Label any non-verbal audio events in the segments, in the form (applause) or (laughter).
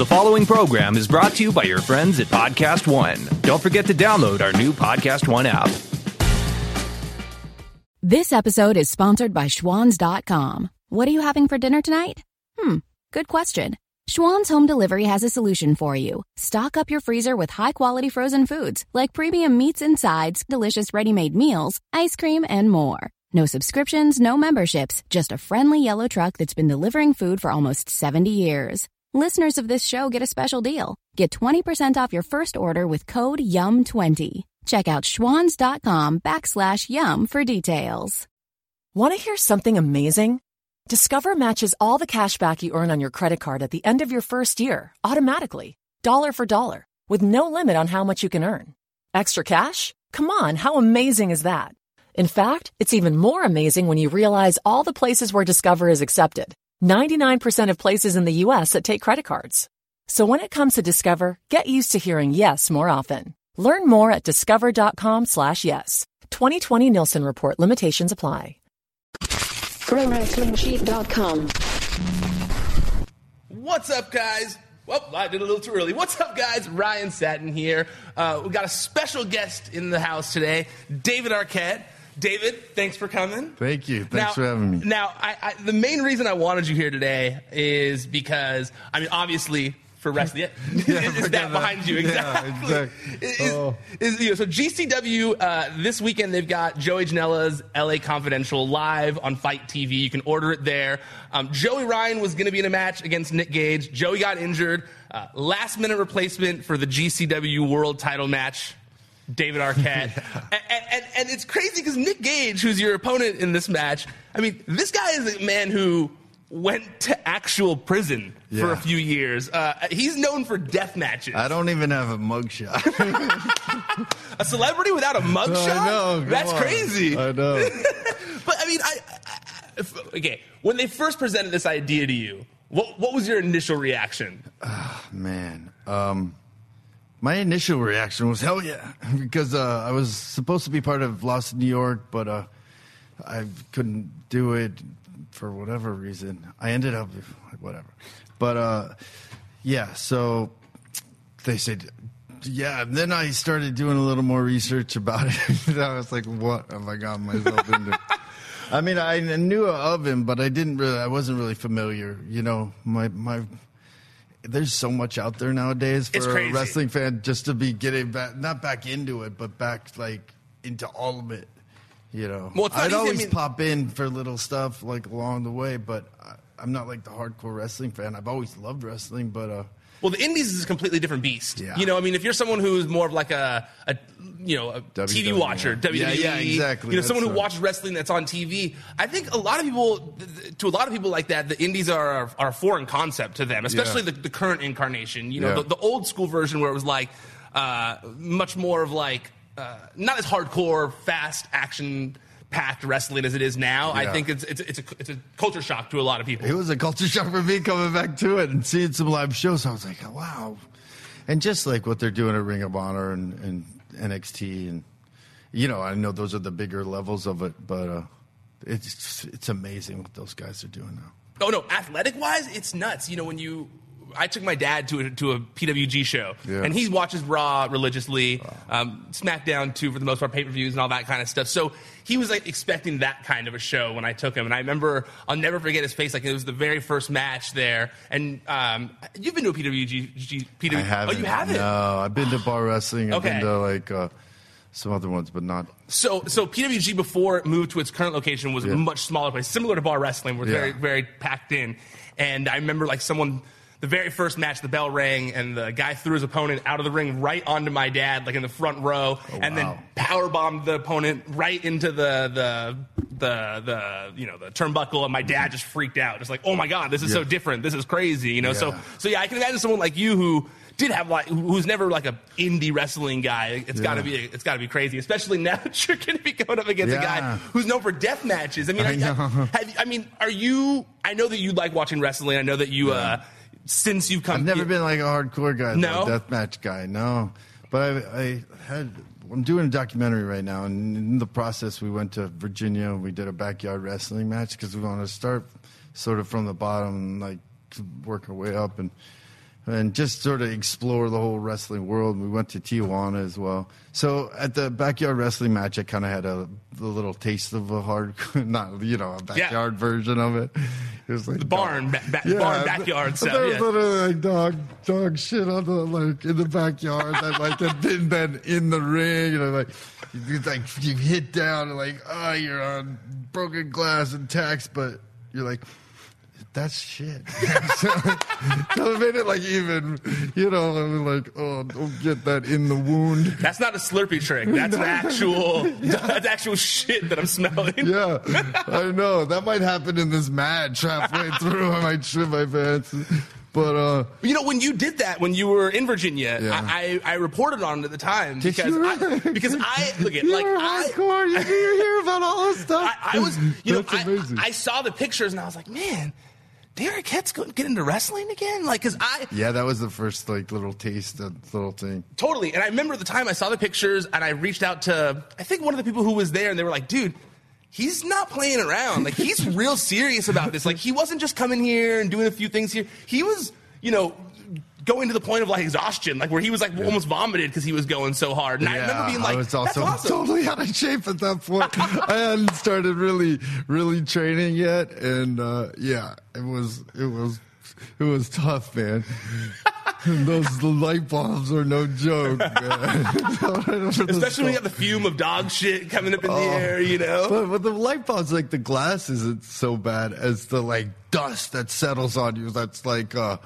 The following program is brought to you by your friends at Podcast One. Don't forget to download our new Podcast One app. This episode is sponsored by Schwans.com. What are you having for dinner tonight? Hmm, good question. Schwan's Home Delivery has a solution for you. Stock up your freezer with high quality frozen foods like premium meats and sides, delicious ready made meals, ice cream, and more. No subscriptions, no memberships, just a friendly yellow truck that's been delivering food for almost 70 years. Listeners of this show get a special deal. Get 20% off your first order with code YUM20. Check out schwans.com backslash YUM for details. Want to hear something amazing? Discover matches all the cash back you earn on your credit card at the end of your first year automatically, dollar for dollar, with no limit on how much you can earn. Extra cash? Come on, how amazing is that? In fact, it's even more amazing when you realize all the places where Discover is accepted 99% of places in the US that take credit cards. So when it comes to Discover, get used to hearing yes more often. Learn more at discover.com slash yes. 2020 Nielsen Report limitations apply. ProWrestlingSheet.com. What's up, guys? Well, I did a little too early. What's up, guys? Ryan Satin here. Uh, we got a special guest in the house today, David Arquette. David, thanks for coming. Thank you. Thanks now, for having me. Now, I, I, the main reason I wanted you here today is because, I mean, obviously, for wrestling, (laughs) (laughs) yeah, is that, that behind you exactly? Yeah, exactly. Is, oh. is, you know, so GCW uh, this weekend they've got Joey Janela's LA Confidential live on FITE TV. You can order it there. Um, Joey Ryan was going to be in a match against Nick Gage. Joey got injured. Uh, last minute replacement for the GCW World Title match. David Arquette. (laughs) yeah. and, and, and, it's crazy because Nick Gage, who's your opponent in this match, I mean, this guy is a man who went to actual prison yeah. for a few years. Uh, he's known for death matches. I don't even have a mugshot. (laughs) a celebrity without a mugshot? I know. That's on. crazy. I know. (laughs) but I mean, I, I, okay. When they first presented this idea to you, what, what was your initial reaction? Oh, man. Um, my initial reaction was hell yeah, (laughs) because uh, I was supposed to be part of Lost in New York, but uh, I couldn't do it for whatever reason. I ended up whatever, but uh, yeah. So they said, yeah. Then I started doing a little more research about it. (laughs) I was like, what have I gotten myself into? (laughs) I mean, I knew of him, but I didn't really. I wasn't really familiar. You know, my my there's so much out there nowadays for a wrestling fan just to be getting back, not back into it, but back like into all of it. You know, well, I'd always mean, pop in for little stuff like along the way, but I, I'm not like the hardcore wrestling fan. I've always loved wrestling, but uh, well, the Indies is a completely different beast. Yeah. You know, I mean, if you're someone who's more of like a, a you know, a WWE, TV watcher. WWE, Yeah, yeah, exactly. You know, someone who That's right. watches wrestling that's on TV. I think a lot of people, to a lot of people like that, the Indies are are a foreign concept to them, especially Yeah. the, the current incarnation. You know, Yeah. the, the old school version where it was like uh, much more of like uh, not as hardcore, fast action packed wrestling as it is now, I think it's it's it's a, it's a culture shock to a lot of people. It was a culture shock for me coming back to it and seeing some live shows. I was like, oh, wow. And just like what they're doing at Ring of Honor and, and NXT. And, you know, I know those are the bigger levels of it, but uh, it's, it's amazing what those guys are doing now. Oh no, athletic wise, it's nuts. You know, when you, I took my dad to a, to a PWG show, Yeah. and he watches Raw religiously, um, SmackDown too for the most part, pay per views and all that kind of stuff. So he was like expecting that kind of a show when I took him, and I remember I'll never forget his face. Like it was the very first match there, and um, you've been to a PWG, G, PWG I haven't. Oh, you haven't? No, I've been to bar wrestling. I've Okay. been to like uh, some other ones, but not. So, so PWG before it moved to its current location was a much smaller place, similar to bar wrestling, was Yeah. very, very packed in. And I remember like someone, the very first match, the bell rang, and the guy threw his opponent out of the ring right onto my dad, like in the front row, and then wow. power bombed the opponent right into the the the the you know the turnbuckle, and my dad just freaked out, just like, oh my god, this is so different, this is crazy, you know. So, Yeah. so yeah, I can imagine someone like you who. Did have like who's never like a indie wrestling guy? It's got to be it's got to be crazy, especially now that you're going to be going up against a guy who's known for death matches. I mean, I I, have, I mean, are you? I know that you like watching wrestling. I know that you, uh, since you've come, I've never been like a hardcore guy, No? no deathmatch guy. No, but I, I had. I'm doing a documentary right now, and in the process, we went to Virginia. and We did a backyard wrestling match because we want to start sort of from the bottom, and like work our way up, and and just sort of explore the whole wrestling world. We went to Tijuana as well. So at the backyard wrestling match, I kind of had a, a little taste of a hard, (laughs) not you know, a backyard version of it. It was like The barn, ba- ba- barn backyard stuff, There was yeah. literally like dog, dog shit on the like in the backyard that like had been then in the ring, you know, like you like you hit down and like oh you're on broken glass and tacks, but you're like. That's shit. (laughs) so it made it like even, you know, I was like, oh, don't get that in the wound. That's not a Slurpee trick. That's (laughs) an actual. (laughs) That's actual shit that I'm smelling. Yeah, I know. That might happen in this match halfway through. I might shit my pants. But, uh, You know, when you did that, when you were in Virginia, Yeah. I, I I reported on it at the time because? I, because I look at like I, hardcore. You, hear about all this stuff. I, I was, you know, I. I saw the pictures and I was like, man, Derek Het's going to get into wrestling again? Like, because I yeah, that was the first like little taste, that little thing. totally, and I remember the time I saw the pictures and I reached out to, I think one of the people who was there, and they were like, dude. He's not playing around. Like he's (laughs) real serious about this. Like he wasn't just coming here and doing a few things here. He was, you know, going to the point of like exhaustion, like where he was like almost vomited because he was going so hard. And I remember being like, I was "That's also awesome." totally out of shape at that point. I hadn't started really, really training yet, and uh, yeah, it was, it was, it was tough, man. (laughs) Those light bulbs are no joke, man. (laughs) Especially when you got the fume of dog shit coming up in the air, you know. Oh. But, but the light bulbs, like the glass, isn't so bad as the like dust that settles on you. That's like, uh,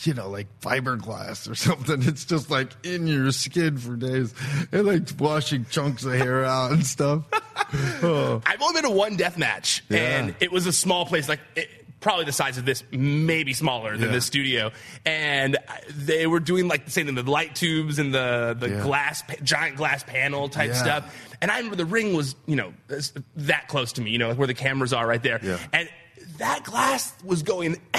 you know, like fiberglass or something. It's just like in your skin for days, and like washing chunks of hair out and stuff. (laughs) Oh. I've only been to one death match, Yeah. and it was a small place, like it, probably the size of this, maybe smaller than Yeah. this studio. And they were doing like the same thing, the light tubes and the the Yeah. glass, giant glass panel type stuff. And I remember the ring was, you know, that close to me, you know, like where the cameras are right there. And that glass was going (laughs)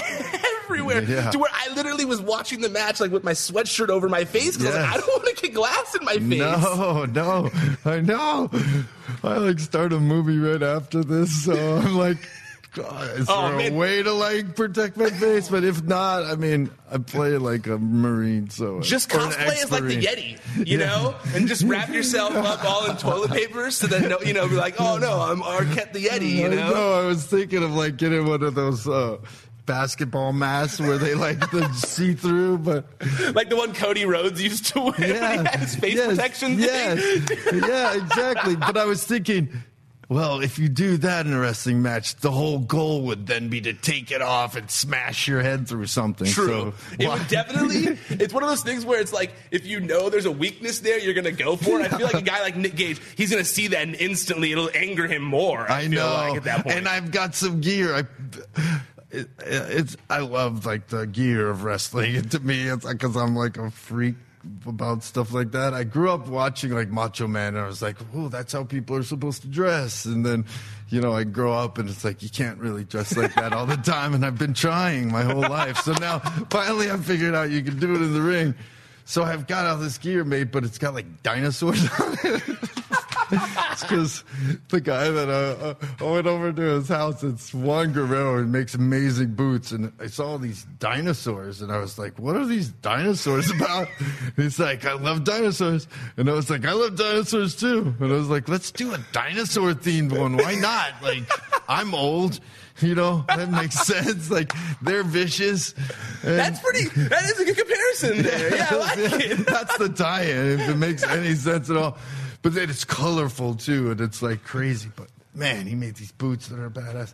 everywhere Yeah. to where I literally was watching the match like with my sweatshirt over my face because Yes. I don't want to get glass in my face. No, no, I know. I like start a movie right after this, so I'm like, God, is Oh, there man. a way to like protect my face? But if not, I mean, I play like a marine, so Just cosplay as like the. Yeti, you know, and just wrap yourself up all in toilet paper so that no, you know, be like, oh no, I'm Arquette the Yeti, you know. know. I was thinking of like getting one of those uh, basketball masks where they like the see through, but Like the one Cody Rhodes used to wear when he had his face yes, protection thing. Yeah, exactly. But I was thinking, well, if you do that in a wrestling match, the whole goal would then be to take it off and smash your head through something. True. So, it why- would definitely. (laughs) It's one of those things where it's like if you know there's a weakness there, you're gonna go for it. I feel like a guy like Nick Gage, he's gonna see that and instantly it'll anger him more. I, I know, like at that point. and I've got some gear. I, it, it's I love like the gear of wrestling. (laughs) to me, it's because I'm like a freak about stuff like that. I grew up watching like Macho Man, and I was like, "Oh, that's how people are supposed to dress." And then, you know, I grow up, and it's like you can't really dress like that all the (laughs) time. And I've been trying my whole life, so now finally I figured out you can do it in the ring. So I've got all this gear made, but it's got like dinosaurs (laughs) on it. It's because the guy that uh, uh, I went over to his house, it's Juan Guerrero, and makes amazing boots. And I saw these dinosaurs, and I was like, "What are these dinosaurs (laughs) about?" he's like, "I love dinosaurs," and I was like, "I love dinosaurs too." And I was like, "Let's do a dinosaur themed one. Why not?" Like, I'm old. You know, that makes (laughs) sense. Like, they're vicious. and- That's pretty. That is a good comparison there. Yeah, I like (laughs) it. That's the tie-in, if it makes any sense at all. But then it's colorful too, and it's like crazy. But man, he made these boots that are badass.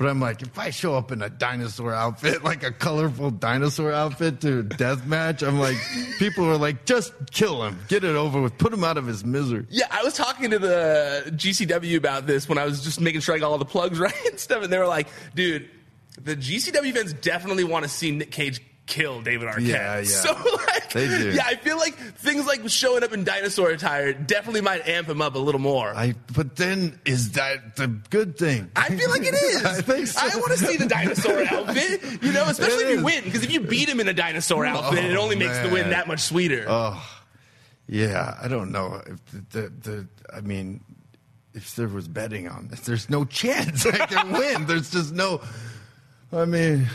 But I'm like, if I show up in a dinosaur outfit, (laughs) like a colorful dinosaur outfit to a death match, I'm like, people are like, just kill him, get it over with, put him out of his misery. Yeah, I was talking to the GCW about this when I was just making sure I got all the plugs (laughs) right and stuff, and they were like, "Dude, the GCW fans definitely want to see Nick Gage kill David Arquette." Yeah, (laughs) yeah. So like, They do. yeah, I feel like things like showing up in dinosaur attire definitely might amp him up a little more. I, but then is that the good thing? I feel like it (laughs) is. I think so. I want to see the dinosaur (laughs) outfit, you know, especially if you win. Because if you beat him in a dinosaur outfit, it Oh, only makes the win oh, that much sweeter. Oh, yeah. I don't know if the, the, the I mean, if there was betting on this, there's no chance I can win. There's just no. I mean,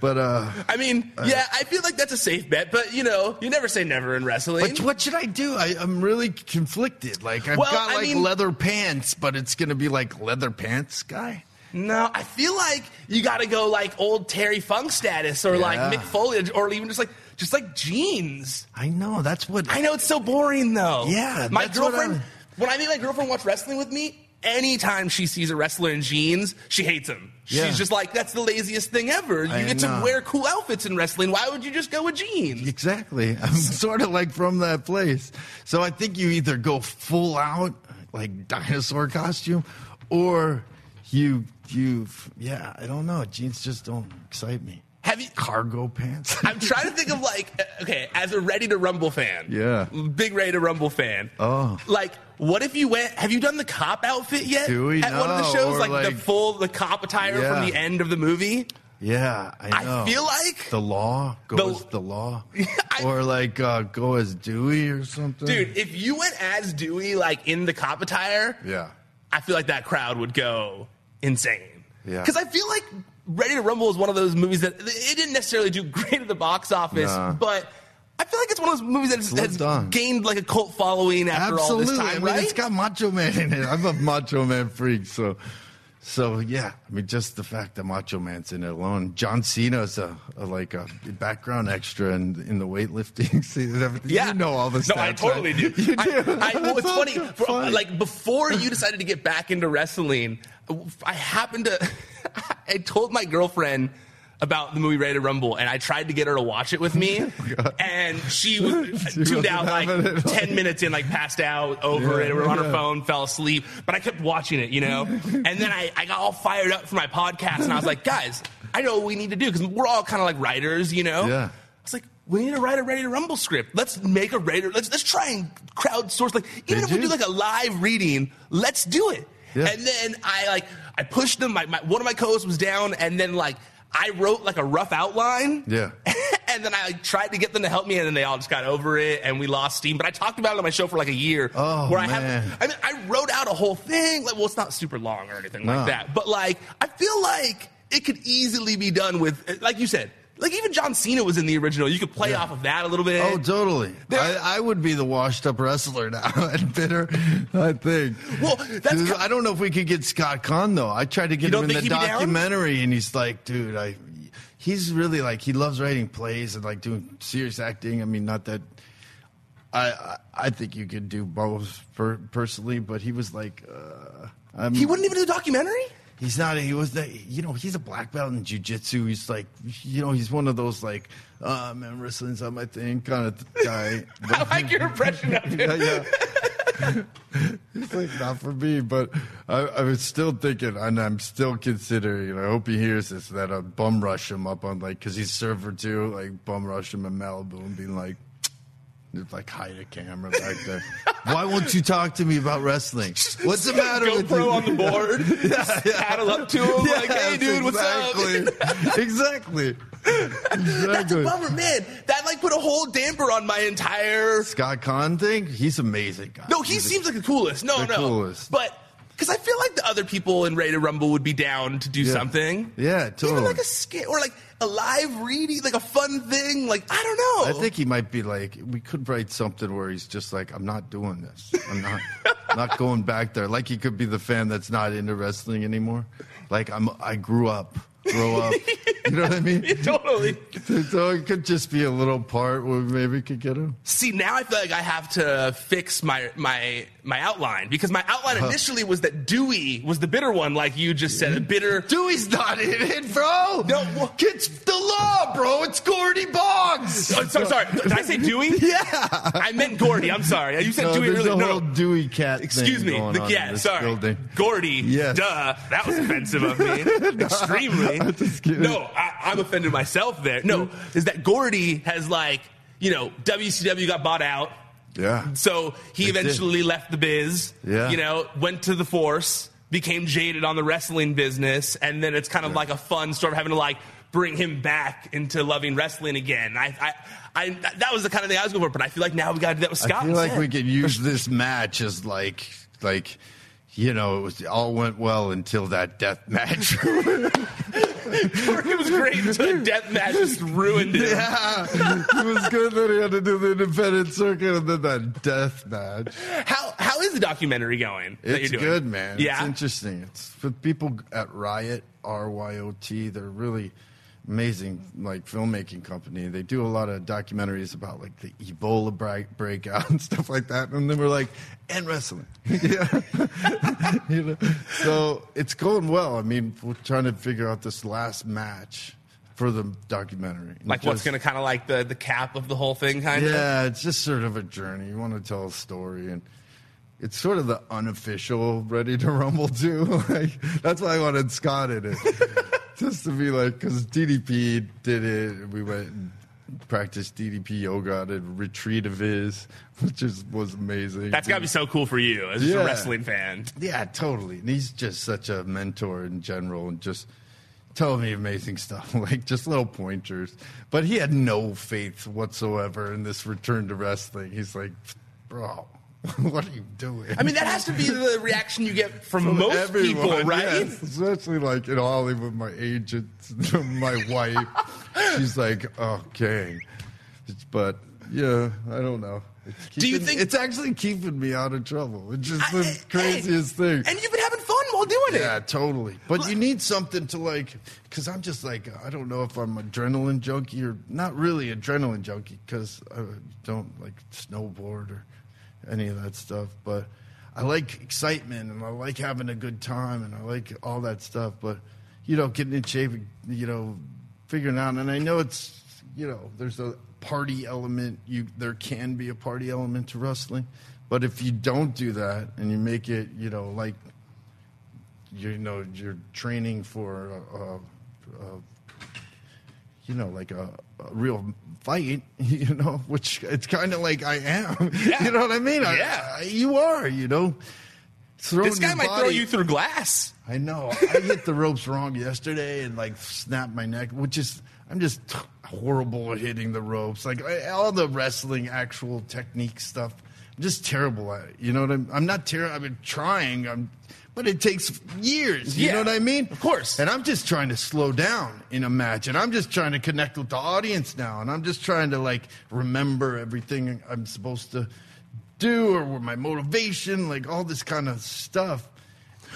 but uh, I mean, yeah, I feel like that's a safe bet, but you know, you never say never in wrestling. but what should I do? I, I'm really conflicted. Like I've Well, got I like mean- leather pants, but it's gonna be like leather pants guy. No, I feel like you got to go like old Terry Funk status or like Yeah. Mick Foley or even just like just like jeans. I know that's what I know it's so boring though. Yeah, my girlfriend. I'm- When I make my girlfriend watch wrestling with me, anytime she sees a wrestler in jeans, she hates him. Yeah. She's just like, "That's the laziest thing ever. You I get to wear cool outfits in wrestling. Why would you just go with jeans?" Exactly. (laughs) I'm sort of like from that place. So I think you either go full out, like dinosaur costume, or you, you, yeah, I don't know. Jeans just don't excite me. Have you? Cargo pants. (laughs) I'm trying to think of like, okay, as a Ready to Rumble fan, Yeah. big Ready to Rumble fan. Oh. like, what if you went? Have you done the cop outfit yet? Dewey? At one of the shows, or like, the full the cop attire Yeah. from the end of the movie. yeah, I I feel like- the law go The- as the law, (laughs) I- or like uh, go as Dewey or something. Dude, if you went as Dewey, like in the cop attire, Yeah. I feel like that crowd would go insane. Yeah. Because I feel like Ready to Rumble is one of those movies that it didn't necessarily do (laughs) great at the box office, Nah. but I feel like it's one of those movies that has, gained like a cult following after Absolutely. all this time, I mean, right? it's got Macho Man in it. I'm a Macho Man freak, so. So yeah, I mean, just the fact that Macho Man's in it alone. John Cena's a, a like a background extra in, in the weightlifting (laughs) and everything. Yeah, you know all the stuff. No, I totally right? do. You do. I, well, it's (laughs) funny. For, funny. like before you decided to get back into wrestling, I happened to. (laughs) I told my girlfriend about the movie Ready to Rumble, and I tried to get her to watch it with me, (laughs) and she (laughs) was She tuned out like ten minutes in, like passed out over Yeah, it, or on her phone, fell asleep. But I kept watching it, you know. and then I, I got all fired up for my podcast, and I was like, guys, I know what we need to do because we're all kind of like writers, you know. Yeah. I was like, we need to write a Ready to Rumble script. Let's make a Ready. Let's let's try and crowdsource. Like even Did if we do like a live reading, let's do it. Yeah. And then I like I pushed them. My, my one of my co-hosts was down, and then like I wrote like a rough outline. Yeah. (laughs) and then I like, tried to get them to help me, and then they all just got over it, and we lost steam. But I talked about it on my show for like a year. Oh, where I man. have, I mean, I wrote out a whole thing. Like, well, it's not super long or anything No. like that, but like, I feel like it could easily be done with, like you said, like even John Cena was in the original. You could play Yeah. off of that a little bit. Oh, totally. There- I, I would be the washed up wrestler now (laughs) and bitter, I think. Well, that's I don't know if we could get Scott Caan, though. I tried to get him in the think he'd be down? documentary, and he's like, dude, I. He's really like, he loves writing plays and like doing serious acting. I mean, not that. I, I, think you could do both per, personally, but he was like, uh, I'm, he wouldn't even do a documentary. He's not. He was the. You know, he's a black belt in jujitsu. He's like, you know, he's one of those like, uh, man, wrestling's not my thing kind of guy. (laughs) I like your impression of him. yeah, yeah. (laughs) He's like not for me, but I, I was still thinking, and I'm still considering. And I hope he hears this that I bum rush him up on like because he's server too, like bum rush him in Malibu and being like, Just like hide a camera back there. Why won't you talk to me about wrestling? (laughs) What's the matter with GoPro you? on the (laughs) board. yeah, yeah. Paddle up to him like, hey, dude, what's up? exactly. (laughs) exactly. That's a bummer, man. That like put a whole damper on my entire. Scott Caan thing, he's amazing. Guy. No, he He's a- seems like the coolest. No, The no, coolest. but because I feel like the other people in to Rumble would be down to do Yeah. something. Yeah, Even like a skit or like a live reading, like a fun thing. Like I don't know. I think he might be like, we could write something where he's just like, I'm not doing this. I'm not, (laughs) not going back there. Like he could be the fan that's not into wrestling anymore. Like I'm, I grew up, grow up. You know what I mean? (laughs) totally. So it could just be a little part where maybe could get him. See, now I feel like I have to fix my my my outline because my outline initially was that Dewey was the bitter one, like you just said, a bitter. Dewey's not in it, bro. No, well- it's the law, bro. It's Gordy Boggs. Oh, so, sorry, did I say Dewey? (laughs) Yeah. I meant Gordy. I'm sorry. You said No, Dewey there's earlier. a No, whole no. Dewey cat. Excuse thing me. going The, on yeah, sorry. Building. Gordy. Yes. Duh. That was offensive of me. (laughs) Extremely. I'm just kidding. No, I, I'm offended myself there. No, is that Gordy has like, you know, WCW got bought out. Yeah. So he They did. eventually left the biz. Yeah. You know, went to the force, became jaded on the wrestling business, and then it's kind of like a fun story of having to like bring him back into loving wrestling again. I, I, I that was the kind of thing I was going for, but I feel like now we got to do that with Scott. I feel like we could use this match as like like you know it was all went well until that death match. (laughs) it was great until the death match just ruined it. yeah, it was good that he had to do the independent circuit and then that death match. How how is the documentary going? that It's you're doing? good, man. Yeah. It's interesting. It's for people at RYOT, R Y O T. They're really amazing, like filmmaking company. They do a lot of documentaries about like the Ebola break, breakout and (laughs) stuff like that. And then we're like, and wrestling. (laughs) yeah. (laughs) you know? So it's going well. I mean, we're trying to figure out this last match for the documentary. like what's going to kind of like the the cap of the whole thing, kind of. yeah, it's just sort of a journey. You want to tell a story, and it's sort of the unofficial Ready to Rumble too. like that's why I wanted Scott in it, just to be like, because DDP did it, we went and practiced DDP yoga at a retreat of his, (laughs) which is was amazing. That's got to be so cool for you as just a wrestling fan. Yeah, totally. And he's just such a mentor in general and just telling me amazing (laughs) stuff, like just little pointers. But he had no faith whatsoever in this return to wrestling. He's like, bro, (laughs) what are you doing? I mean, that has to be the reaction you get from, From most everyone, people, right? yes. Especially like in Hollywood, my agent, (laughs) my wife, she's like, oh, okay. But yeah, I don't know. It's Do you think- it's actually keeping me out of trouble? It's just I- the hey, craziest thing. And you've been having fun while doing it. Yeah, totally. But you need something to like, because I'm just like, I don't know if I'm adrenaline junkie or not really adrenaline junkie because I don't like snowboard or any of that stuff. But I like excitement and I like having a good time and I like all that stuff. But, you know, getting in shape, you know, figuring out, and I know it's, you know, there's a party element. You There can be a party element to wrestling. But if you don't do that and you make it, you know, like you know you're training for a, a, a you know like a, a real fight (laughs) you know which it's kind of like i am (laughs) Yeah. you know what i mean I- Yeah. I- you are you know Throwing This guy might throw you through glass. I know. I hit the ropes wrong yesterday and like snapped my neck, which is I'm just horrible at hitting the ropes. Like I- all the wrestling actual technique stuff, I'm just terrible at it. You know what I'm? I'm not terrible. I've been trying. I'm, but it takes years. You Yeah, know what I mean? of course. And I'm just trying to slow down in a match, and I'm just trying to connect with the audience now, and I'm just trying to like remember everything I'm supposed to do or my motivation, like all this kind of stuff.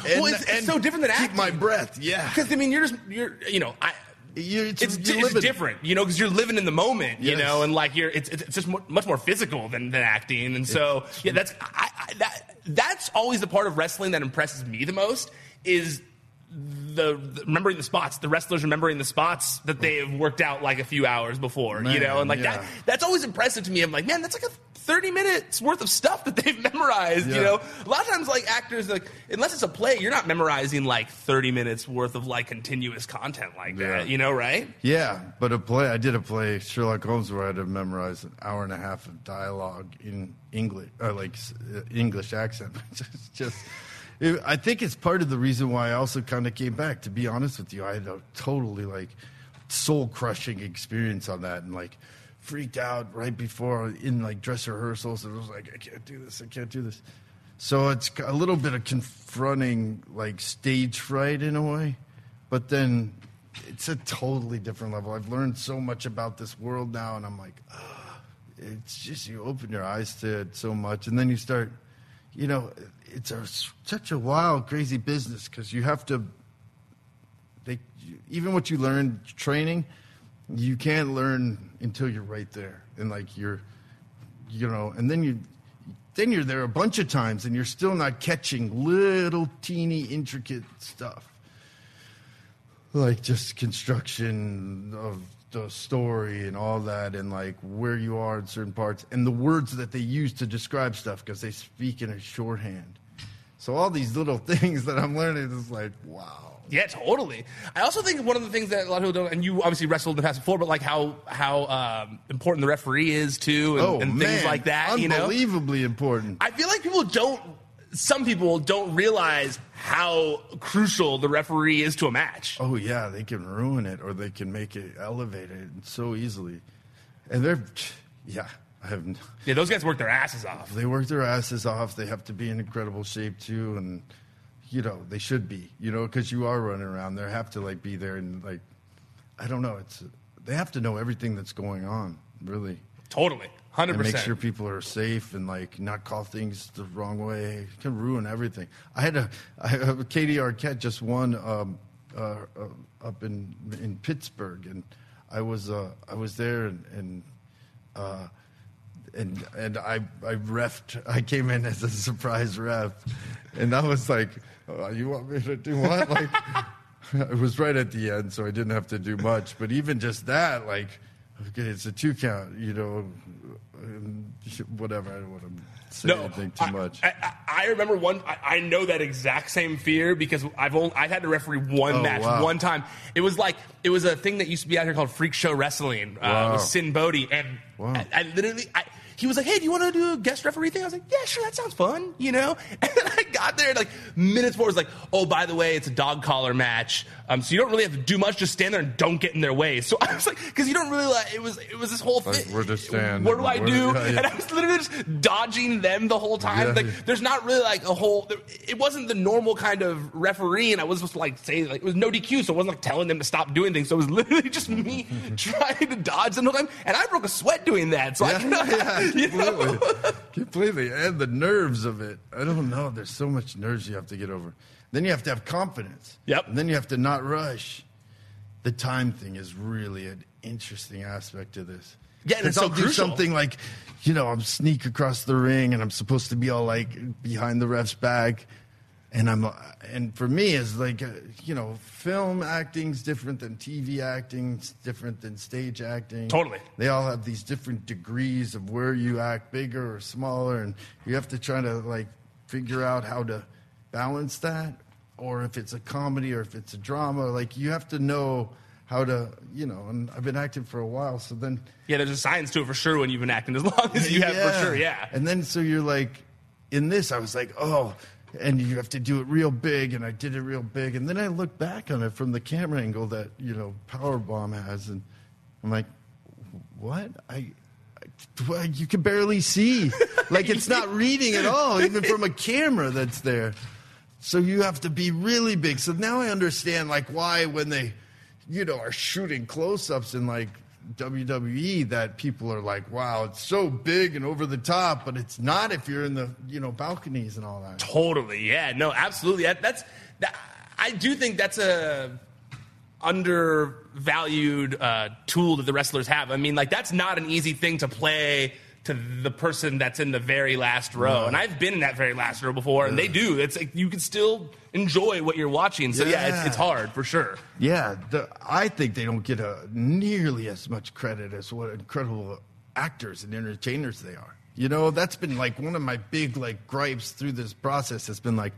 And, Well, it's- it's so different than keep acting. my breath. Yeah, Because I mean, you're just you're you know I. You- It's, you're it's different, you know, because you're living in the moment, you know, and like you're, it's, it's it's just more, much more physical than, than acting, and so yeah, that's I, I, that that's always the part of wrestling that impresses me the most is the, the remembering the spots, the wrestlers remembering the spots that they have worked out like a few hours before, you know, and like yeah. that that's always impressive to me. I'm like, man, that's like a 30 minutes worth of stuff that they've (laughs) memorized. You know, a lot of times like actors like unless it's a play, you're not memorizing like 30 minutes worth of like continuous content like Yeah. that. You know, right? Yeah, but a play. I did a play, Sherlock Holmes, where I had to memorize an hour and a half of dialogue in English, or like uh, English accent. (laughs) It's just, it, I think it's part of the reason why I also kind of came back. To be honest with you, I had a totally like soul crushing experience on that, and like freaked out right before in like dress rehearsals. And I was like, I can't do this. I can't do this. So it's a little bit of confronting like stage fright in a way, but then it's a totally different level. I've learned so much about this world now, and I'm like, ah, it's just you open your eyes to it so much, and then you start, you know, it's a, such a wild, crazy business because you have to. They even what you learn training, you can't learn until you're right there, and like you're, you know, and then you. Then you're there a bunch of times and you're still not catching little teeny intricate stuff like just construction of the story and all that and like where you are in certain parts and the words that they use to describe stuff because they speak in a shorthand so all these little (laughs) things that i'm learning is like wow Yeah, totally. I also think one of the things that a lot of people don't, and you obviously wrestled in the past before, but like how how um, important the referee is too, and, oh and man things like that. You know, unbelievably important I feel like people don't. Some people don't realize how crucial the referee is to a match. oh yeah they can ruin it or they can make it elevated so easily and they're yeah i have n- Yeah, those guys work their asses off. they work their asses off. They have to be in incredible shape too, and you know they should be. You know, because you are running around. They have to like be there and like, I don't know. It's they have to know everything that's going on. Really, Totally, hundred and make sure people are safe and like not call things the wrong way. It can ruin everything. I had a, I Katie Arquette just won um, uh, uh, up in in Pittsburgh, and I was uh, I was there and. and uh, and and I I refed. I came in as a surprise ref, and I was like, oh, "You want me to do what?" Like, (laughs) it was right at the end, so I didn't have to do much. But even just that, like, okay, it's a two count, you know, whatever. I don't want to say anything too I, much. I, I, remember one. I, I know that exact same fear because I've only I've had to referee one Oh, match wow. one time. It was like it was a thing that used to be out here called Freak Show Wrestling uh, Wow. with Sinn Bodhi, and Wow. I, I literally. I, he was like, "Hey, do you want to do a guest referee thing?" I was like, "Yeah, sure, that sounds fun," you know. (laughs) And then I got there, and like minutes before, it was like, "Oh, by the way, it's a dog collar match, um, so you don't really have to do much. Just stand there and don't get in their way." So I was like, "Because you don't really like." It was it was this whole Like, thing. where to stand What do I do? yeah, yeah. And I was literally just dodging them the whole time. Yeah. Like, there's not really like a whole. It wasn't the normal kind of referee, and I was supposed to like say like it was no DQ, so it wasn't like telling them to stop doing things. So it was (laughs) literally just me (laughs) trying to dodge them the whole time, and I broke a sweat doing that. So I, yeah, you know? Completely, completely, and the nerves of it. I don't know. There's so much nerves you have to get over. Then you have to have confidence. Yep. And then you have to not rush. The time thing is really an interesting aspect of this. Yeah, and it's 'Cause so I'll do crucial. something like, you know, I'm sneak across the ring and I'm supposed to be all like behind the ref's back, and I'm, and for me, it's like, uh, you know, film acting's different than TV acting. It's different than stage acting. Totally. They all have these different degrees of where you act bigger or smaller, and you have to try to like figure out how to balance that, or if it's a comedy or if it's a drama. Like you have to know how to, you know. And I've been acting for a while, so then yeah, there's a science to it for sure when you've been acting as long as you have for sure. Yeah. And then so you're like, in this, I was like, oh, and you have to do it real big, and I did it real big, and then I look back on it from the camera angle that you know Powerbomb has, and I'm like, what? I. I- You can barely see. Like it's not (laughs) reading at all, even from a camera that's there. So you have to be really big. So now I understand like why when they, you know, are shooting close-ups and like WWE that people are like, wow, it's so big and over the top, but it's not if you're in the you know balconies and all that. Totally. Yeah. No. Absolutely. That, that's. That, I do think that's a undervalued uh, tool that the wrestlers have. I mean, like that's not an easy thing to play to the person that's in the very last row. And I've been in that very last row before, and they do. It's like you can still enjoy what you're watching. So yeah, it's, it's hard for sure. Yeah, the, I think they don't get a, nearly as much credit as what incredible actors and entertainers they are. You know, that's been like one of my big like gripes through this process has been like,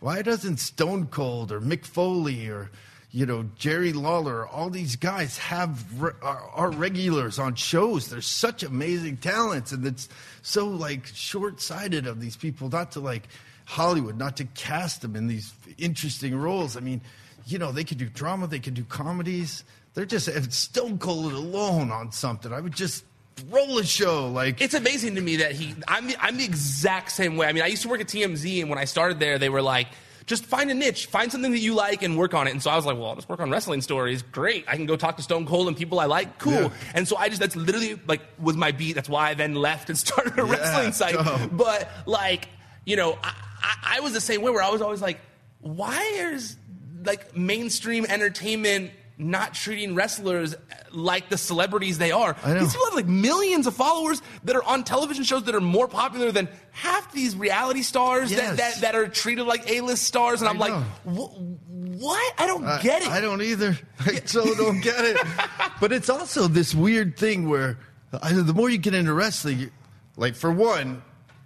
why doesn't Stone Cold or Mick Foley or you know Jerry Lawler, all these guys have re- are, are regulars on shows? They're such amazing talents, and it's so like short sighted of these people not to like Hollywood, not to cast them in these interesting roles. I mean, you know, they could do drama, they could do comedies. They're just Stone Cold alone on something. I would just roll a show like It's amazing to me that he. I'm the, I'm the exact same way. I mean, I used to work at TMZ, and when I started there, they were like, just find a niche, find something that you like, and work on it. And so I was like, well, I'll just work on wrestling stories. Great, I can go talk to Stone Cold and people I like. Cool. Yeah. And so I just that's literally like was my beat. That's why I then left and (laughs) started a Yeah, wrestling site. dope. But like, you know, I, I, I was the same way where I was always like, why is like mainstream entertainment not treating wrestlers like the celebrities they are? These people have like millions of followers that are on television shows that are more popular than half these reality stars that, Yes. that, that are treated like A-list stars. And I I'm like, know. "Wh- what? I don't I- get it. I don't either. (laughs) I so don't get it. (laughs) But it's also this weird thing where I, the more you get into wrestling, like for one,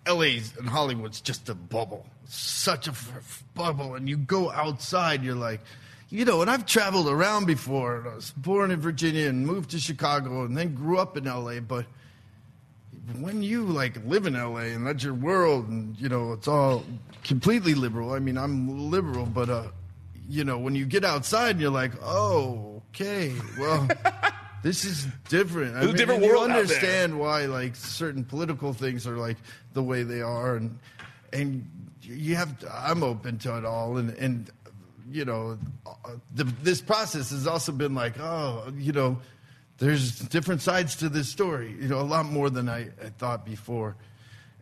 LA's and Hollywood's just a bubble, such a f- bubble, and you go outside, you're like. You know, and I've traveled around before. and I was born in Virginia and moved to Chicago and then grew up in LA. But when you like live in LA and that's your world and you know it's all completely liberal. I mean, I'm liberal, but uh you know, when you get outside and you're like, "Oh, okay. Well, (laughs) this is different." I a different world you out there. understand why like certain political things are like the way they are and and you have to, I'm open to it all and and you know, the, this process has also been like, oh, you know, there's different sides to this story, you know, a lot more than I, I thought before.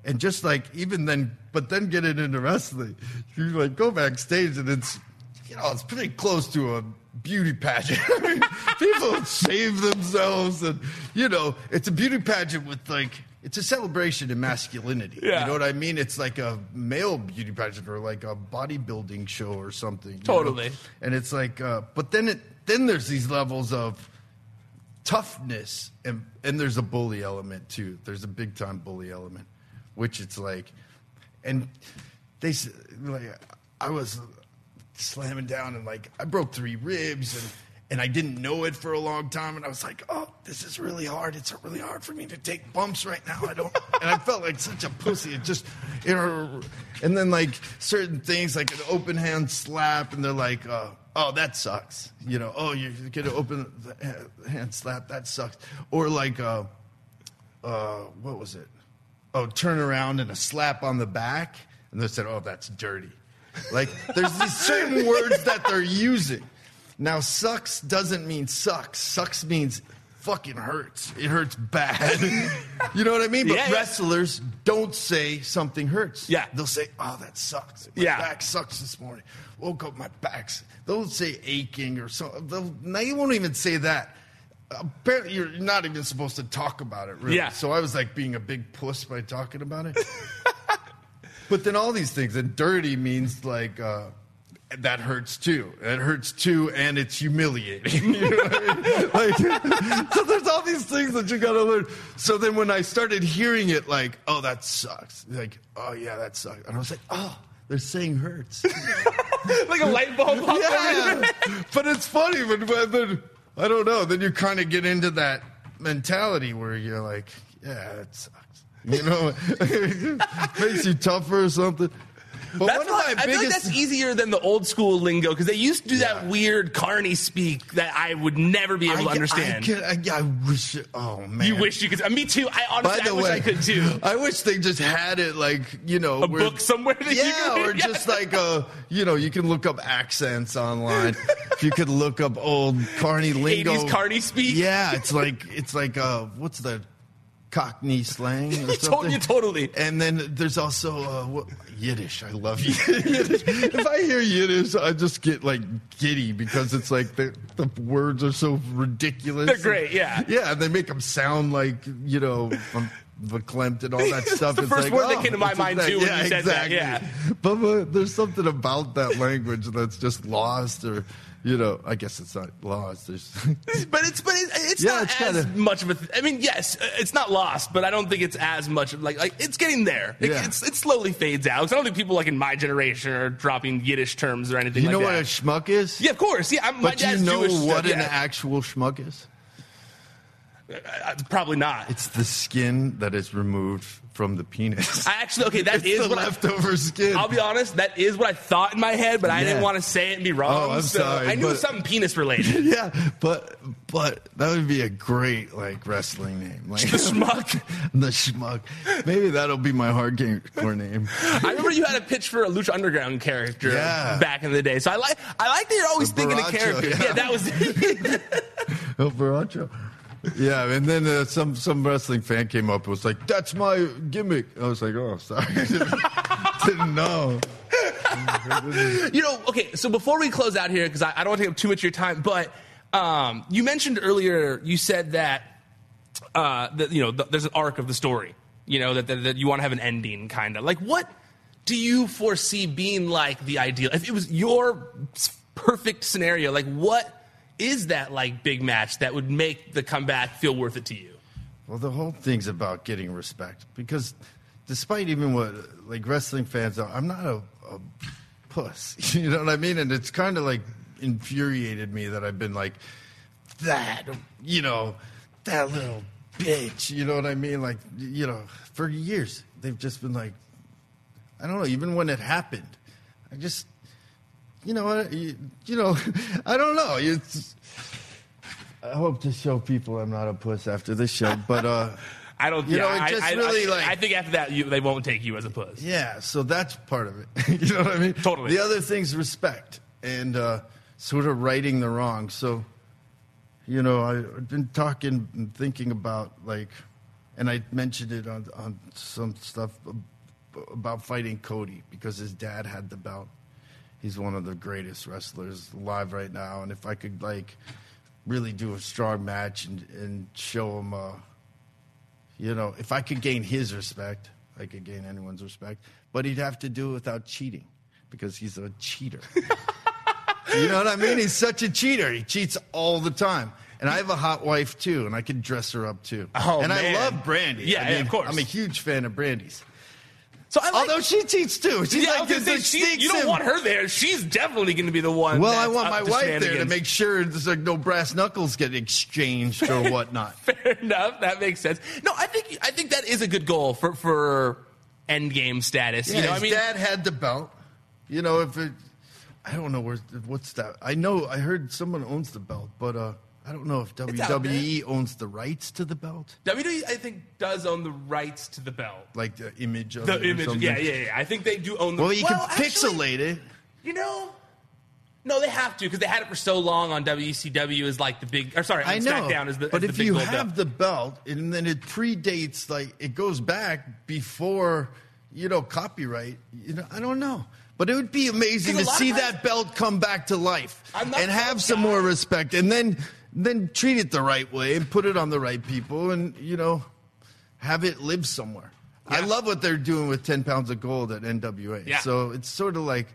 And just like, even then, but then get it into wrestling, you like go backstage and it's, you know, it's pretty close to a beauty pageant. (laughs) People shave themselves and, you know, it's a beauty pageant with like, it's a celebration of masculinity. Yeah. You know what I mean? It's like a male beauty pageant or like a bodybuilding show or something. you know? Totally. And it's like, uh, but then it then there's these levels of toughness and and there's a bully element too. There's a big time bully element, which it's like, and they like I was slamming down and like I broke three ribs and. And I didn't know it for a long time, and I was like, "Oh, this is really hard. It's really hard for me to take bumps right now. I don't." (laughs) and I felt like such a pussy. It just, you know, and then like certain things, like an open hand slap, and they're like, uh, "Oh, that sucks." You know, "Oh, you get an open hand slap. That sucks." Or like, uh, uh, what was it? Oh, turn around and a slap on the back, and they said, "Oh, that's dirty." Like, there's these certain words that they're using. Now, sucks doesn't mean sucks. Sucks means fucking hurts. It hurts bad. (laughs) you know what I mean? But Yeah, yeah. wrestlers don't say something hurts. Yeah. They'll say, "Oh, that sucks. My Yeah. back sucks this morning. Woke up, my back's." They'll say aching or something. Now you won't even say that. Apparently, you're not even supposed to talk about it, really. Yeah. So I was like being a big puss by talking about it. (laughs) but then all these things, and dirty means like uh, that hurts too. It hurts too, and it's humiliating. (laughs) You know I mean? (laughs) Like, (laughs) so there's all these things that you got to learn. So then when I started hearing it, like, oh, that sucks. Like, oh yeah, that sucks. And I was like, oh, they're saying hurts. like a light bulb yeah. but it's funny when, when then I don't know. Then you kind of get into that mentality where you're like, yeah, it sucks. You know, makes you tougher or something. But That's why, I feel like that's easier than the old school lingo because they used to do that weird carny speak that I would never be able to understand. I, I, I wish. Oh man, you wish you could. Uh, me too. I honestly, I wish I could too. (laughs) I wish they just had it like you know A book somewhere that you yeah, can or read. just like a you know you can look up accents online. (laughs) if you could look up old carny lingo, 80s carny speak. Yeah, it's like it's like uh what's the Cockney slang or (laughs) something? you totally. And then there's also uh, what, Yiddish. I love (laughs) Yiddish. if I hear Yiddish, I just get like giddy because it's like the, the words are so ridiculous. They're great, yeah. Yeah, and they make them sound like you know. Um, verklempt and all that stuff. the It's first like, word that oh, came to my mind, exact- too, when yeah, you said that, exactly. yeah. But uh, there's something about that language that's just lost, or you know, I guess it's not lost. There's (laughs) but it's but it's, it's Yeah, not it's as kinda- much of a. Th- I mean, yes, uh, it's not lost, but I don't think it's as much. Like like it's getting there. It, Yeah. it's, it slowly fades out. 'Cause I don't think people like in my generation are dropping Yiddish terms or anything. you like know that. what a schmuck is? Yeah, of course. Yeah, I'm, my But do you know Jewish, what so, an yeah. actual schmuck is? Uh, Probably not. It's the skin that is removed from the penis. I actually okay. That (laughs) it's is the what leftover skin. I, I'll be honest. That is what I thought in my head, but I didn't want to say it and be wrong. Oh, I'm so sorry, I knew it was something penis related. (laughs) yeah, but but that would be a great like wrestling name, like The schmuck. (laughs) the schmuck. Maybe that'll be my hard hardcore name. I remember you had a pitch for a Lucha Underground character Yeah. back in the day. So I like I like that you're always The thinking of Baracho, characters. yeah. Yeah, that was El Baracho. Yeah, and then uh, some some wrestling fan came up and was like, "That's my gimmick." I was like, "Oh, sorry, (laughs) didn't know." (laughs) you know, okay, so before we close out here, because I, I don't want to take up too much of your time, but um, you mentioned earlier, you said that, uh, that you know, th- there's an arc of the story, you know, that, that, that you want to have an ending, kind of. Like, what do you foresee being like the ideal? If it was your perfect scenario, like, what is that, like, big match that would make the comeback feel worth it to you? Well, the whole thing's about getting respect because, despite even what like wrestling fans are, I'm not a, a puss. (laughs) You know what I mean? And it's kind of like infuriated me that I've been like that. You know, that little bitch. You know what I mean? Like you know, for years they've just been like, I don't know. Even when it happened, I just, you know what? You, you know, (laughs) I don't know. It's. I hope to show people I'm not a puss after this show, but uh, (laughs) I don't. You yeah, know, it I- just I, really, I, like- I think after that, you, they won't take you as a puss. yeah, so that's part of it. (laughs) you know what I mean? Totally. The other thing's respect and uh, sort of righting the wrong. So, you know, I've been talking and thinking about like, and I mentioned it on on some stuff about fighting Cody because his dad had the belt. He's one of the greatest wrestlers alive right now, and if I could like really do a strong match and, and show him, uh, you know, if I could gain his respect, I could gain anyone's respect, but he'd have to do it without cheating because he's a cheater. (laughs) you know what I mean? He's such a cheater. He cheats all the time. And I have a hot wife too, and I can dress her up too. Oh, and man. I love Brandi. Yeah, I yeah, of course. I'm a huge fan of Brandi's. So I like, Although she cheats too. She's yeah, like was this say, she- you don't in- want her there. She's definitely going to be the one. Well, I want my wife there to make sure there's like no brass knuckles get exchanged or (laughs) whatnot. Fair enough. That makes sense. No, I think I think that is a good goal for for end game status. Yeah, you know, I mean, dad had the belt. You know, if it, I don't know where what's that. I know I heard someone owns the belt, but uh, I don't know if WWE owns the rights to the belt, WWE I think does own the rights to the belt. like the image of The image, yeah, yeah, yeah. I think they do own the. Well, you can actually, pixelate it. You know, no, they have to because they had it for so long on WCW as like the big. Or sorry, I on know, SmackDown is the. but as if the you have belt. the belt and then it predates, like it goes back before, you know, copyright. You know, I don't know, but it would be amazing to see times- that belt come back to life I'm not and have some guy. more respect, and then then treat it the right way and put it on the right people, and you know, have it live somewhere. I love what they're doing with ten pounds of gold at NWA. Yeah. So it's sort of like.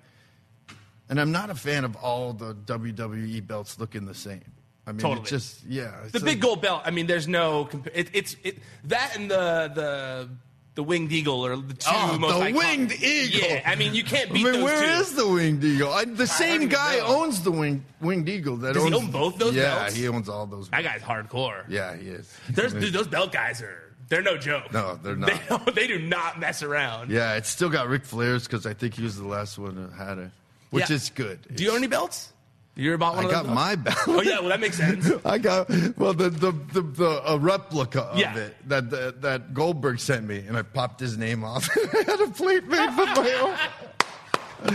And I'm not a fan of all the WWE belts looking the same. I mean, Totally. it's just yeah. the big like- gold belt. I mean, there's no. It, it's it, that and the the the winged eagle are the two Oh, most the iconic- winged eagle. Yeah, I mean, you can't I mean, those where two. is the winged eagle? I, the same guy know. owns the winged winged eagle. That Does he owns, own both those belts? yeah, belts? he owns all those. That guy's hardcore. Yeah, he is. There's, dude, those belt guys are. They're no joke. No, they're not. (laughs) don't- they do not mess around. Yeah, it's still got Ric Flair's because I think he was the last one that had it, which Yeah. is good. Do you own any belts? You ever bought one I of got my belt. Oh yeah, well that makes sense. (laughs) I got well the the the, the a replica of Yeah. it that, that that Goldberg sent me, and I popped his name off. (laughs) I had a plate made for my own. (laughs)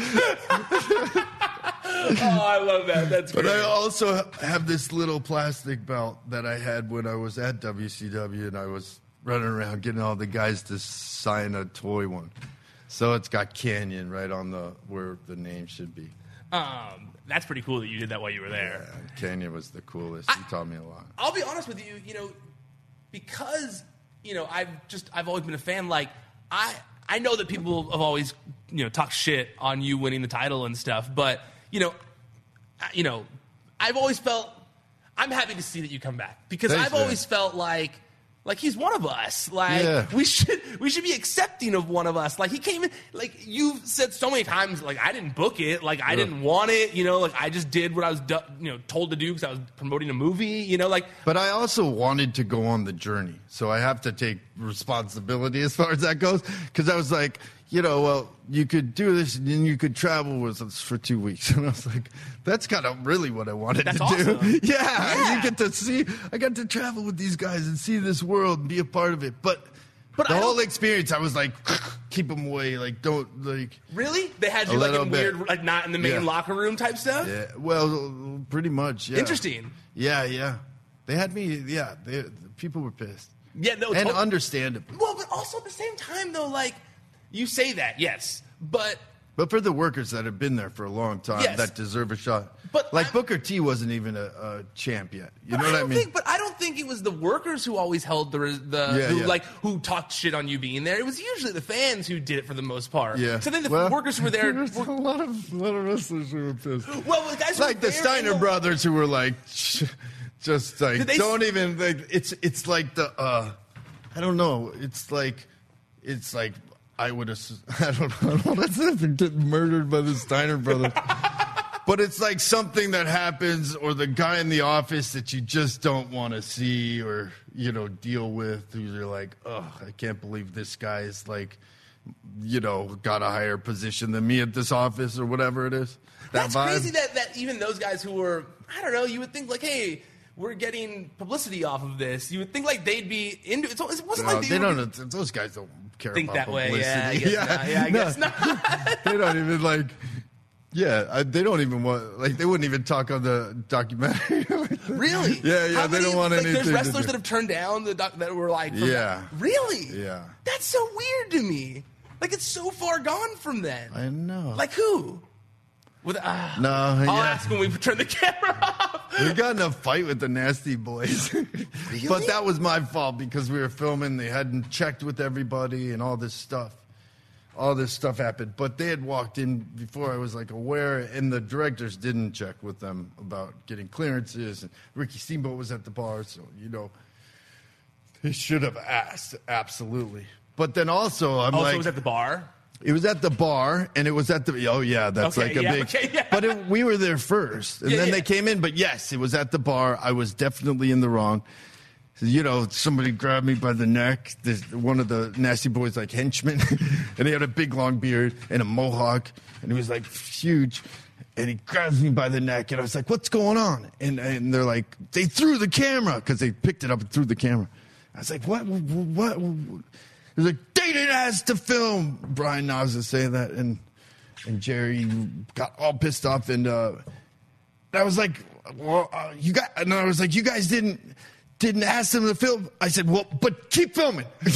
oh, I love that. That's great. But great. I also have this little plastic belt that I had when I was at WCW, and I was running around getting all the guys to sign a toy one. So it's got Kanyon right on the where the name should be. Um, that's pretty cool that you did that while you were there. Yeah, Kanyon was the coolest. He taught me a lot. I'll be honest with you, you know, because you know I've just I've always been a fan. Like I I know that people have always you know talked shit on you winning the title and stuff, but you know, I- you know, I've always felt I'm happy to see that you come back because Thanks, I've man. always felt like like he's one of us. Like Yeah. we should we should be accepting of one of us. Like he came in like you've said so many times like I didn't book it, like I didn't want it, you know, like I just did what I was you know told to do because I was promoting a movie, you know, like But I also wanted to go on the journey, so I have to take responsibility as far as that goes. Because I was like, you know, well, you could do this, and then you could travel with us for two weeks, (laughs) and I was like, that's kind of really what I wanted That's to awesome. do. (laughs) Yeah, Yeah. you get to see. I got to travel with these guys and see this world and be a part of it. But, But the I whole experience, I was like, (clears throat) keep them away. Like, don't like. really they had you like in bit. weird like not in the main Yeah. locker room type stuff. Yeah, well, pretty much. Yeah. Interesting. Yeah, yeah. They had me. Yeah, they, people were pissed. Yeah, no, and tot- understandable. Well, but also at the same time though, like you say that, yes, but But for the workers that have been there for a long time, Yes. that deserve a shot. But like I'm- Booker T wasn't even a, a champ yet. You know what I mean? Think, but I don't think it was the workers who always held the the Yeah, who yeah. like who talked shit on you being there. It was usually the fans who did it for the most part. yeah. So then the Well, workers who were there. (laughs) There's a lot of a lot of wrestlers who were pissed. well, the guys like were the Steiner in the- brothers who were like, (laughs) just like they- don't even. Like, it's it's like the uh, I don't know. It's like it's like I would have. (laughs) I don't know. I don't know. (laughs) That's not get murdered by the Steiner brothers. (laughs) But it's like something that happens, or the guy in the office that you just don't want to see or, you know, deal with. Who you're like, oh, I can't believe this guy is like, you know, got a higher position than me at this office or whatever it is. That That's vibe. crazy that that even those guys who were I don't know. You would think like, hey. We're getting publicity off of this. You would think like they'd be into it. It wasn't No, like they were- don't. Those guys don't care think about that way. Yeah, I publicity. (laughs) guess not. Yeah, I guess not. (laughs) they don't even like. Yeah, I, they don't even want. Like, they wouldn't even talk on the documentary. (laughs) Really? Yeah, yeah. How they many- don't want like, anything. There's wrestlers that have turned down the doc that were like, Yeah. really? Yeah. That's so weird to me. Like it's so far gone from then. I know. Like who? With uh, No, I'll yeah. ask when we turn the camera off. (laughs) We got in a fight with the Nasty Boys. (laughs) but that was my fault because we were filming. They hadn't checked with everybody and all this stuff. All this stuff happened. But they had walked in before I was like aware, and the directors didn't check with them about getting clearances. And Ricky Steamboat was at the bar, so, you know, they should have asked, absolutely. But then also, I'm Also, like. it was at the bar. It was at the bar, and it was at the. Oh yeah, that's Okay, like a yeah, big. okay, yeah. But it, we were there first, and Yeah, then they came in. But yes, it was at the bar. I was definitely in the wrong. You know, somebody grabbed me by the neck. There's one of the nasty boys, like henchmen, (laughs) and he had a big long beard and a mohawk, and he was like huge. And he grabs me by the neck, and I was like, "What's going on?" And and they're like, "They threw the camera because they picked it up and threw the camera." I was like, "What? What?" what? He was like, "They didn't to film." Brian Knobbs is saying that, and and Jerry got all pissed off, and uh, I was like, "Well, uh, you got," and I was like, "You guys didn't." Didn't ask them to film. I said, "Well, but keep filming." (laughs) (laughs)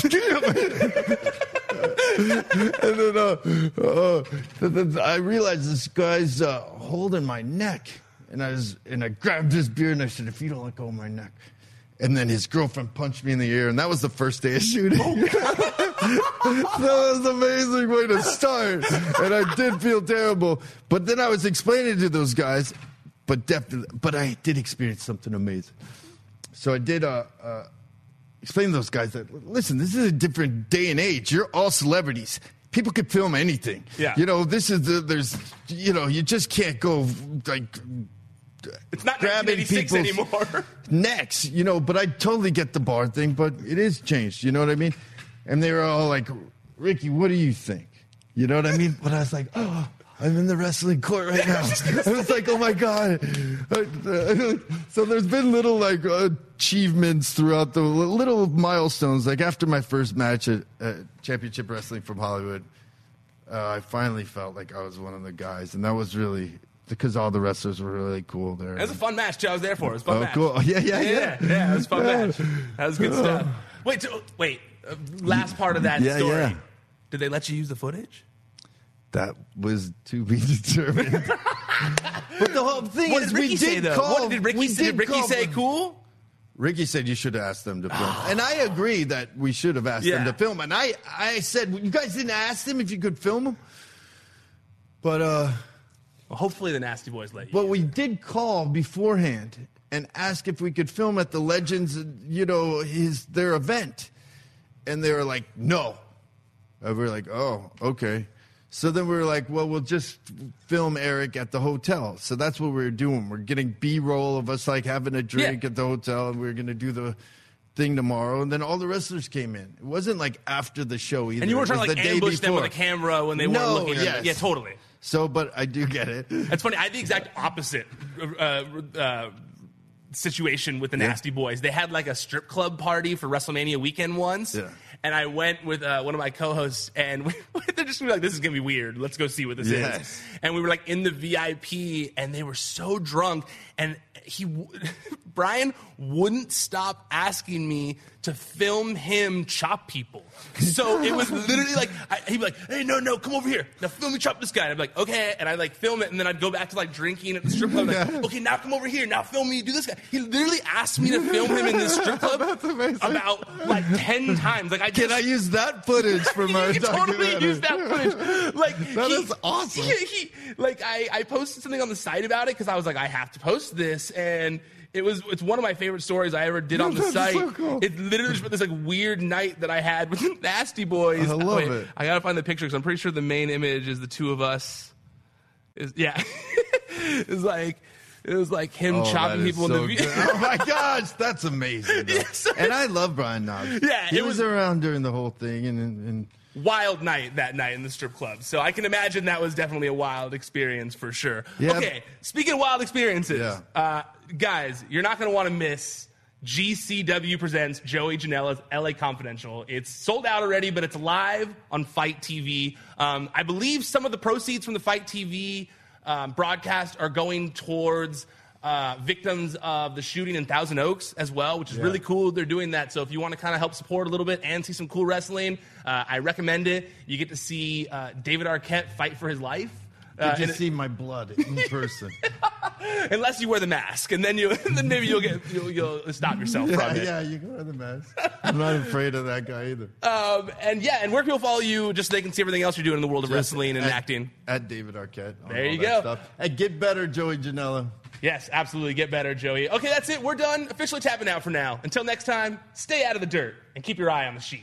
And then, uh, uh, I realized this guy's uh, holding my neck, and I was, and I grabbed his beard and I said, "If you don't let go of my neck," and then his girlfriend punched me in the ear, and that was the first day of shooting. (laughs) that was an amazing way to start, and I did feel terrible. But then I was explaining to those guys, but definitely, but I did experience something amazing. So I did uh, uh, explain to those guys that listen, this is a different day and age. You're all celebrities. People could film anything. Yeah. You know, this is the there's you know, you just can't go like It's not grabbing 1986 people's anymore. (laughs) necks, you know, but I totally get the bar thing, but it is changed, you know what I mean? And they were all like, Ricky, what do you think? You know what I mean? But I was like, oh, I'm in the wrestling court right now. (laughs) I was like, oh my God. So there's been little like achievements throughout the little milestones. Like after my first match at, at Championship Wrestling from Hollywood, uh, I finally felt like I was one of the guys. And that was really because all the wrestlers were really cool there. It was a fun match too. I was there for. It was a fun Oh, match. cool. (laughs) Yeah, yeah, yeah, yeah. yeah. It was a fun match. That was good (laughs) stuff. Wait, so, wait. Uh, last part of that Yeah, story. yeah. Did they let you use the footage? That was to be (laughs) determined. but the whole thing What is, did Ricky we say did though? call. what did Ricky say? Did Ricky say cool? Ricky said you should have asked them to film, and I agree that we should have asked them to film. And I, I said, you guys didn't ask them if you could film them, but uh, hopefully the Nasty Boys let you. But we did call beforehand and ask if we could film at the Legends, you know, his their event, and they were like, no. And we were like, oh, okay. So then we were like, well, we'll just film Eric at the hotel. So that's what we were doing. We're getting B roll of us like having a drink Yeah. at the hotel, and we are going to do the thing tomorrow. And then all the wrestlers came in. It wasn't like after the show either. and you weren't trying to like the ambush them with a camera when they weren't No, looking. or- yes. Yeah, totally. So, but I do get it. It's funny. I had the exact opposite uh, uh, situation with the Nasty Boys. They had like a strip club party for WrestleMania weekend once. Yeah. And I went with uh, one of my co-hosts, and (laughs) we, they're just gonna be like, "This is gonna be weird. Let's go see what this Yes. is." And we were like in the VIP, and they were so drunk, and he, (laughs) Brian, wouldn't stop asking me to film him chop people. So it was literally like I, he'd be like, "Hey, no, no, come over here. Now film me chop this guy." And I'd be like, "Okay," and I'd like film it, and then I'd go back to like drinking at the strip club. Like, (laughs) okay, now come over here. Now film me do this guy. He literally asked me to film him in this (laughs) strip club about like ten times. Like I Can I use that footage for my you can totally use that footage. Like That he- is awesome. He, he- like I, I posted something on the site about it because I was like, I have to post this, and it was it's one of my favorite stories I ever did on the site. so cool. It's literally just this like weird night that I had with (laughs) the Nasty Boys. I love Wait, it. I gotta find the picture because I'm pretty sure the main image is the two of us. Is yeah, (laughs) it's like. It was like him Oh, chopping people so in the good. Oh my (laughs) gosh, that's amazing. (laughs) Yes. And I love Brian Knobbs. Yeah, he it was, was- around during the whole thing, and, and, and wild night that night in the strip club. So I can imagine that was definitely a wild experience for sure. Yeah. Okay, speaking of wild experiences, Yeah. uh, guys, you're not going to want to miss GCW presents Joey Janela's LA Confidential. It's sold out already, but it's live on FITE TV. Um, I believe some of the proceeds from the FITE TV um, broadcast are going towards. Uh, victims of the shooting in Thousand Oaks as well, which is really cool. They're doing that. So if you want to kind of help support a little bit and see some cool wrestling, uh, I recommend it. You get to see uh, David Arquette fight for his life. Uh, you and- see my blood in person? (laughs) unless you wear the mask, and then you (laughs) then maybe you'll get you'll, you'll stop yourself yeah, from it. yeah, you can wear the mask. I'm not afraid of that guy either. Um, and yeah, and where people follow you just so they can see everything else you're doing in the world of Just wrestling and at- acting? At David Arquette. There you go. Stuff. And get better, Joey Janela. Yes, absolutely. Get better, Joey. Okay, that's it. We're done. Officially tapping out for now. Until next time, stay out of the dirt and keep your eye on the sheet.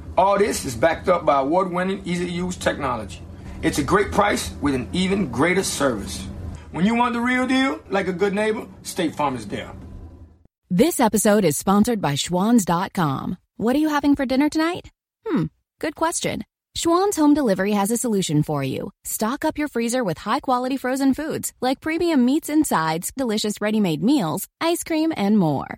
All this is backed up by award winning, easy to use technology. It's a great price with an even greater service. When you want the real deal, like a good neighbor, State Farm is there. This episode is sponsored by Schwans.com. What are you having for dinner tonight? Hmm, good question. Schwan's Home Delivery has a solution for you. Stock up your freezer with high quality frozen foods like premium meats and sides, delicious ready made meals, ice cream, and more.